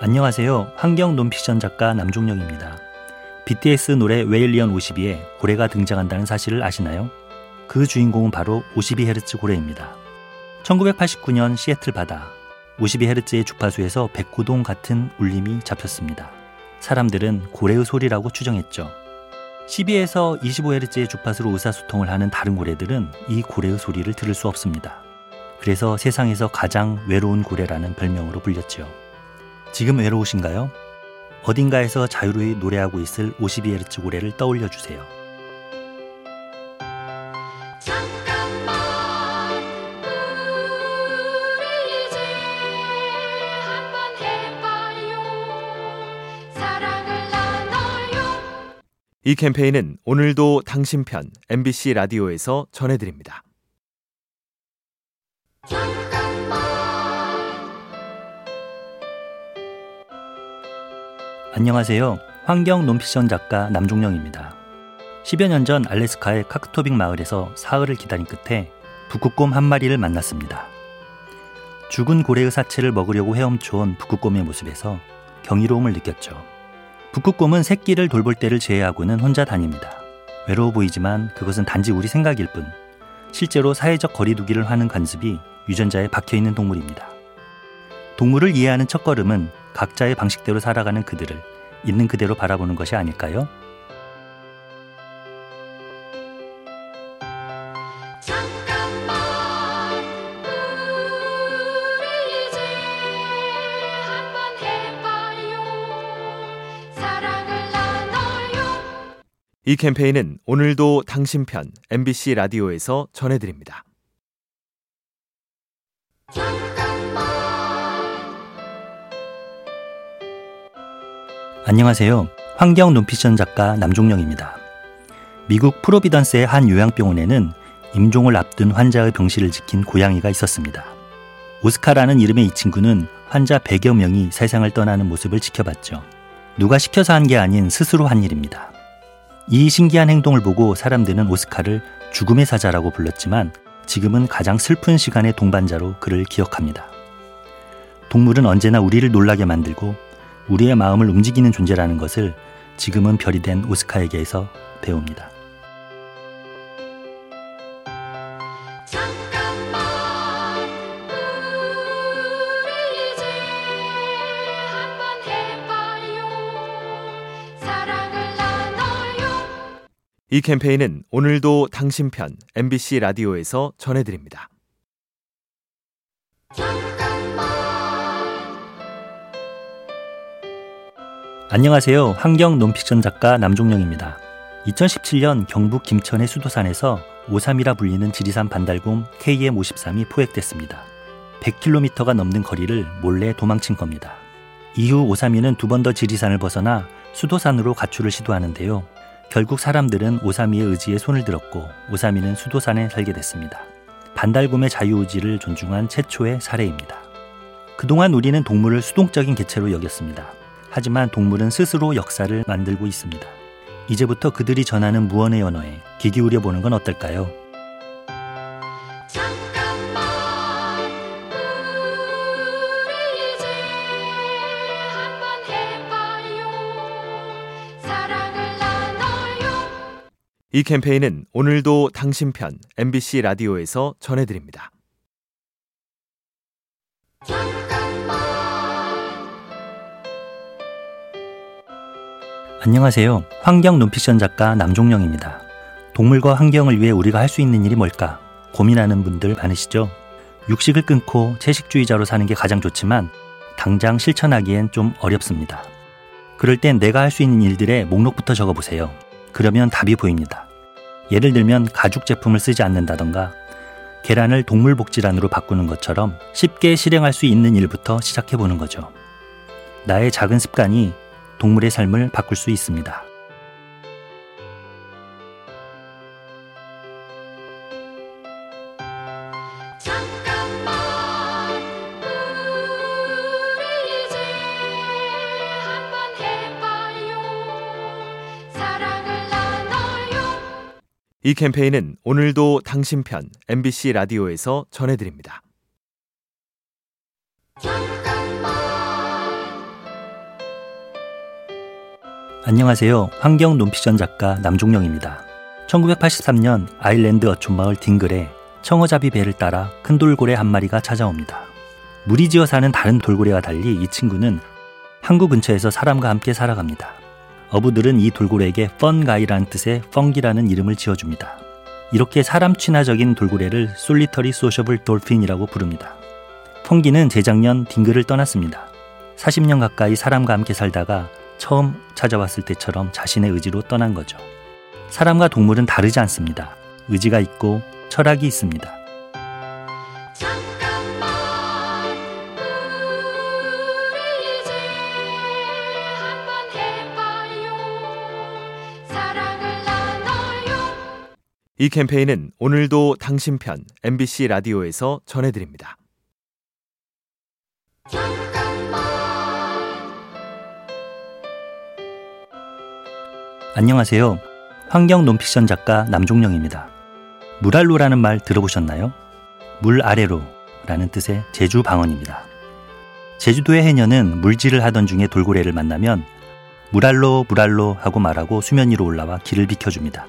안녕하세요. 환경 논픽션 작가 남종영입니다. BTS 노래 웨일리언 52에 고래가 등장한다는 사실을 아시나요? 그 주인공은 바로 52Hz 고래입니다. 1989년 시애틀 바다 52Hz의 주파수에서 백고동 같은 울림이 잡혔습니다. 사람들은 고래의 소리라고 추정했죠. CB에서 25Hz의 주파수로 의사소통을 하는 다른 고래들은 이 고래의 소리를 들을 수 없습니다. 그래서 세상에서 가장 외로운 고래라는 별명으로 불렸지요. 지금 외로우신가요? 어딘가에서 자유로이 노래하고 있을 52Hz 고래를 떠올려 주세요. 이 캠페인은 오늘도 당신 편 MBC 라디오에서 전해드립니다. 안녕하세요. 환경 논피션 작가 남종영입니다. 10여 년 전 알래스카의 카크토빅 마을에서 사흘을 기다린 끝에 북극곰 한 마리를 만났습니다. 죽은 고래의 사체를 먹으려고 헤엄쳐온 북극곰의 모습에서 경이로움을 느꼈죠. 북극곰은 새끼를 돌볼 때를 제외하고는 혼자 다닙니다. 외로워 보이지만 그것은 단지 우리 생각일 뿐 실제로 사회적 거리두기를 하는 관습이 유전자에 박혀 있는 동물입니다. 동물을 이해하는 첫걸음은 각자의 방식대로 살아가는 그들을 있는 그대로 바라보는 것이 아닐까요? 이 캠페인은 오늘도 당신 편 MBC 라디오에서 전해드립니다. 안녕하세요. 환경 논피션 작가 남종영입니다. 미국 프로비던스의 한 요양병원에는 임종을 앞둔 환자의 병실을 지킨 고양이가 있었습니다. 오스카라는 이름의 이 친구는 환자 100여 명이 세상을 떠나는 모습을 지켜봤죠. 누가 시켜서 한 게 아닌 스스로 한 일입니다. 이 신기한 행동을 보고 사람들은 오스카를 죽음의 사자라고 불렀지만 지금은 가장 슬픈 시간의 동반자로 그를 기억합니다. 동물은 언제나 우리를 놀라게 만들고 우리의 마음을 움직이는 존재라는 것을 지금은 별이 된 오스카에게서 배웁니다. 이 캠페인은 오늘도 당신 편 MBC 라디오에서 전해드립니다. 안녕하세요. 환경 논픽션 작가 남종영입니다. 2017년 경북 김천의 수도산에서 오삼이라 불리는 지리산 반달곰 KM53이 포획됐습니다. 100km가 넘는 거리를 몰래 도망친 겁니다. 이후 오삼이는 두 번 더 지리산을 벗어나 수도산으로 가출을 시도하는데요. 결국 사람들은 오삼이의 의지에 손을 들었고 오삼이는 수도산에 살게 됐습니다. 반달곰의 자유의지를 존중한 최초의 사례입니다. 그동안 우리는 동물을 수동적인 개체로 여겼습니다. 하지만 동물은 스스로 역사를 만들고 있습니다. 이제부터 그들이 전하는 무언의 언어에 귀 기울여 보는 건 어떨까요? 이 캠페인은 오늘도 당신 편 MBC 라디오에서 전해드립니다. 안녕하세요. 환경 논피션 작가 남종영입니다. 동물과 환경을 위해 우리가 할 수 있는 일이 뭘까 고민하는 분들 많으시죠? 육식을 끊고 채식주의자로 사는 게 가장 좋지만 당장 실천하기엔 좀 어렵습니다. 그럴 땐 내가 할 수 있는 일들의 목록부터 적어보세요. 그러면 답이 보입니다. 예를 들면 가죽 제품을 쓰지 않는다던가 계란을 동물복지란으로 바꾸는 것처럼 쉽게 실행할 수 있는 일부터 시작해 보는 거죠. 나의 작은 습관이 동물의 삶을 바꿀 수 있습니다. 이 캠페인은 오늘도 당신 편 MBC 라디오에서 전해드립니다. 안녕하세요. 환경 논피션 작가 남종영입니다. 1983년 아일랜드 어촌마을 딩글에 청어잡이 배를 따라 큰 돌고래 한 마리가 찾아옵니다. 무리지어 사는 다른 돌고래와 달리 이 친구는 항구 근처에서 사람과 함께 살아갑니다. 어부들은 이 돌고래에게 펀가이라는 뜻의 펑기라는 이름을 지어줍니다. 이렇게 사람 친화적인 돌고래를 솔리터리 소셔블 돌핀이라고 부릅니다. 펑기는 재작년 딩글을 떠났습니다. 40년 가까이 사람과 함께 살다가 처음 찾아왔을 때처럼 자신의 의지로 떠난 거죠. 사람과 동물은 다르지 않습니다. 의지가 있고 철학이 있습니다. 잠깐만 우리 이제 한번 해봐요 사랑을 나눠요 이 캠페인은 오늘도 당신 편 MBC 라디오에서 전해드립니다. 안녕하세요. 환경 논피션 작가 남종영입니다. 물알로라는 말 들어보셨나요? 물 아래로 라는 뜻의 제주 방언입니다. 제주도의 해녀는 물질을 하던 중에 돌고래를 만나면 물알로 물알로 하고 말하고 수면 위로 올라와 길을 비켜줍니다.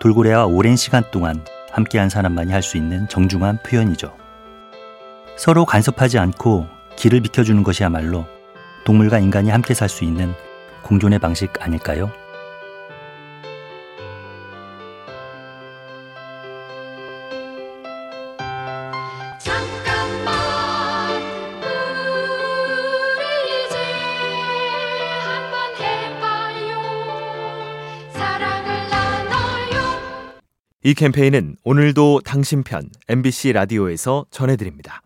돌고래와 오랜 시간 동안 함께한 사람만이 할 수 있는 정중한 표현이죠. 서로 간섭하지 않고 길을 비켜주는 것이야말로 동물과 인간이 함께 살 수 있는 공존의 방식 아닐까요? 이 캠페인은 오늘도 당신 편 MBC 라디오에서 전해드립니다.